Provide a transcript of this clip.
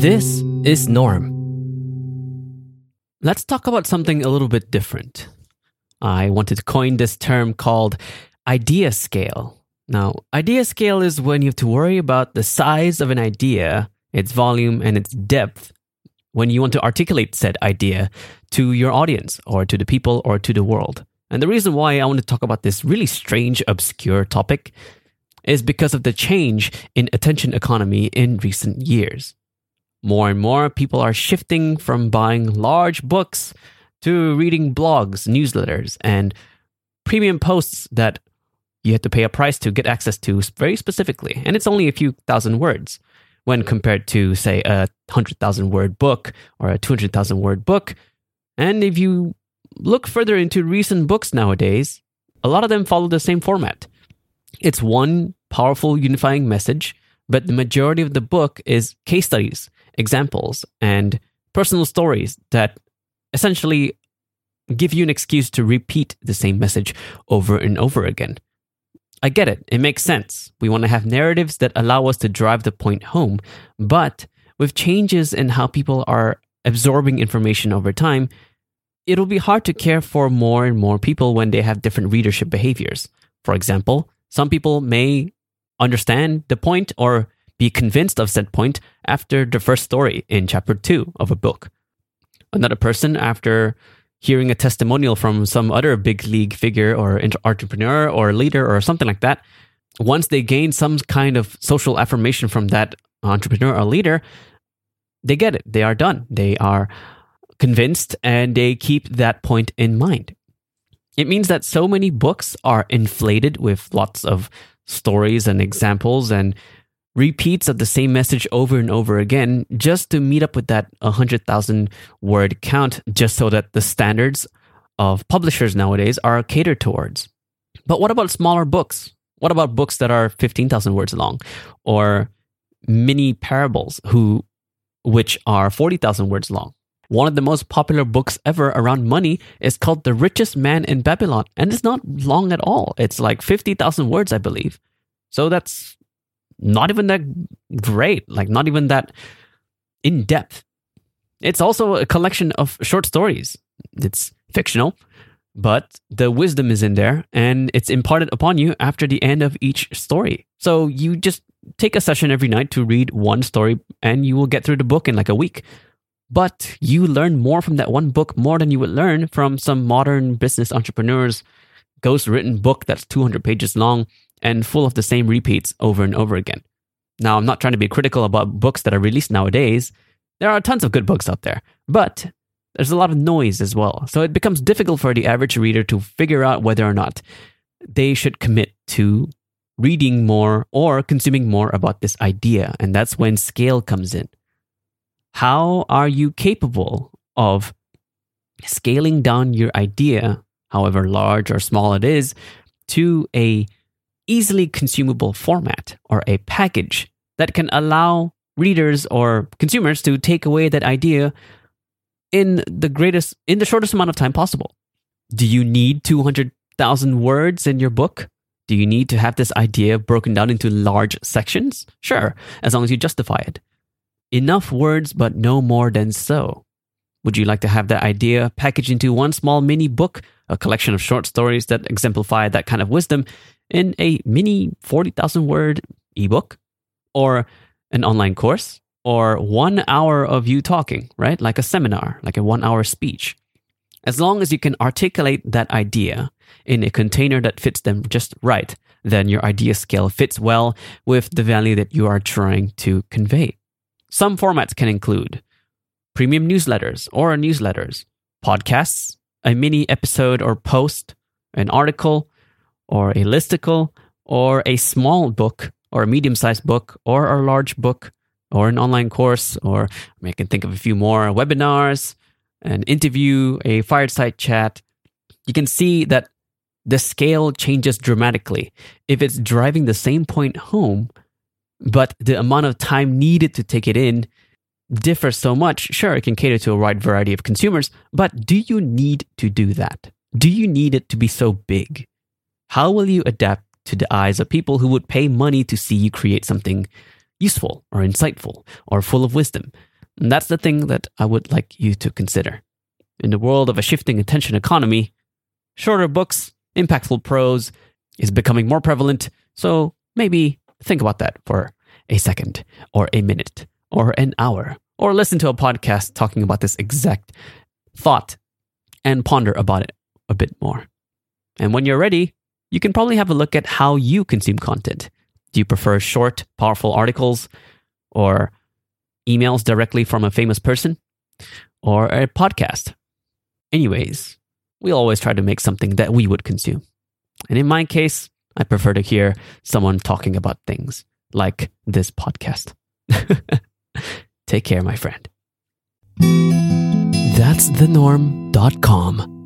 This is Norm. Let's talk about something a little bit different. I wanted to coin this term called idea scale. Now, idea scale is when you have to worry about the size of an idea, its volume, and its depth when you want to articulate said idea to your audience or to the people or to the world. And the reason why I want to talk about this really strange, obscure topic is because of the change in attention economy in recent years. More and more people are shifting from buying large books to reading blogs, newsletters, and premium posts that you have to pay a price to get access to very specifically. And it's only a few thousand words when compared to, say, a 100,000 word book or a 200,000 word book. And if you look further into recent books nowadays, a lot of them follow the same format. It's one powerful unifying message, but the majority of the book is case studies, examples, and personal stories that essentially give you an excuse to repeat the same message over and over again. I get it. It makes sense. We want to have narratives that allow us to drive the point home. But with changes in how people are absorbing information over time, it'll be hard to care for more and more people when they have different readership behaviors. For example, some people may understand the point or be convinced of said point after the first story in chapter two of a book. Another person, after hearing a testimonial from some other big league figure or entrepreneur or leader or something like that, once they gain some kind of social affirmation from that entrepreneur or leader, they get it. They are done. They are convinced and they keep that point in mind. It means that so many books are inflated with lots of stories and examples and repeats of the same message over and over again just to meet up with that 100,000 word count, just so that the standards of publishers nowadays are catered towards. But what about smaller books? What about books that are 15,000 words long or mini parables who which are 40,000 words long? One of the most popular books ever around money is called The Richest Man in Babylon and it's not long at all. It's like 50,000 words I believe. So that's not even that great, like not even that in depth. It's also a collection of short stories. It's fictional, but the wisdom is in there and it's imparted upon you after the end of each story. So you just take a session every night to read one story and you will get through the book in like a week. But you learn more from that one book more than you would learn from some modern business entrepreneurs ghost written book that's 200 pages long and full of the same repeats over and over again. Now, I'm not trying to be critical about books that are released nowadays. There are tons of good books out there, but there's a lot of noise as well. So it becomes difficult for the average reader to figure out whether or not they should commit to reading more or consuming more about this idea. And that's when scale comes in. How are you capable of scaling down your idea, however large or small it is, to a easily consumable format or a package that can allow readers or consumers to take away that idea in the greatest in the shortest amount of time possible. Do you need 200,000 words in your book? Do you need to have this idea broken down into large sections? Sure, as long as you justify it. Enough words, but no more than so. Would you like to have that idea packaged into one small mini book, a collection of short stories that exemplify that kind of wisdom in a mini 40,000 word ebook or an online course or one hour of you talking, right? Like a seminar, like a one hour speech. As long as you can articulate that idea in a container that fits them just right, then your idea scale fits well with the value that you are trying to convey. Some formats can include premium newsletters or newsletters, podcasts, a mini episode or post, an article, or a listicle or a small book or a medium sized book or a large book or an online course or I, mean, I can think of a few more webinars, an interview, a fireside chat. You can see that the scale changes dramatically. If it's driving the same point home, but the amount of time needed to take it in differs so much, sure, it can cater to a wide variety of consumers, but do you need to do that? Do you need it to be so big? How will you adapt to the eyes of people who would pay money to see you create something useful or insightful or full of wisdom? And that's the thing that I would like you to consider. In the world of a shifting attention economy, shorter books, impactful prose is becoming more prevalent. So maybe think about that for a second, or a minute, or an hour, or listen to a podcast talking about this exact thought and ponder about it a bit more. And when you're ready, you can probably have a look at how you consume content. Do you prefer short, powerful articles or emails directly from a famous person or a podcast? Anyways, we always try to make something that we would consume. And in my case, I prefer to hear someone talking about things like this podcast. Take care, my friend. That's the norm.com.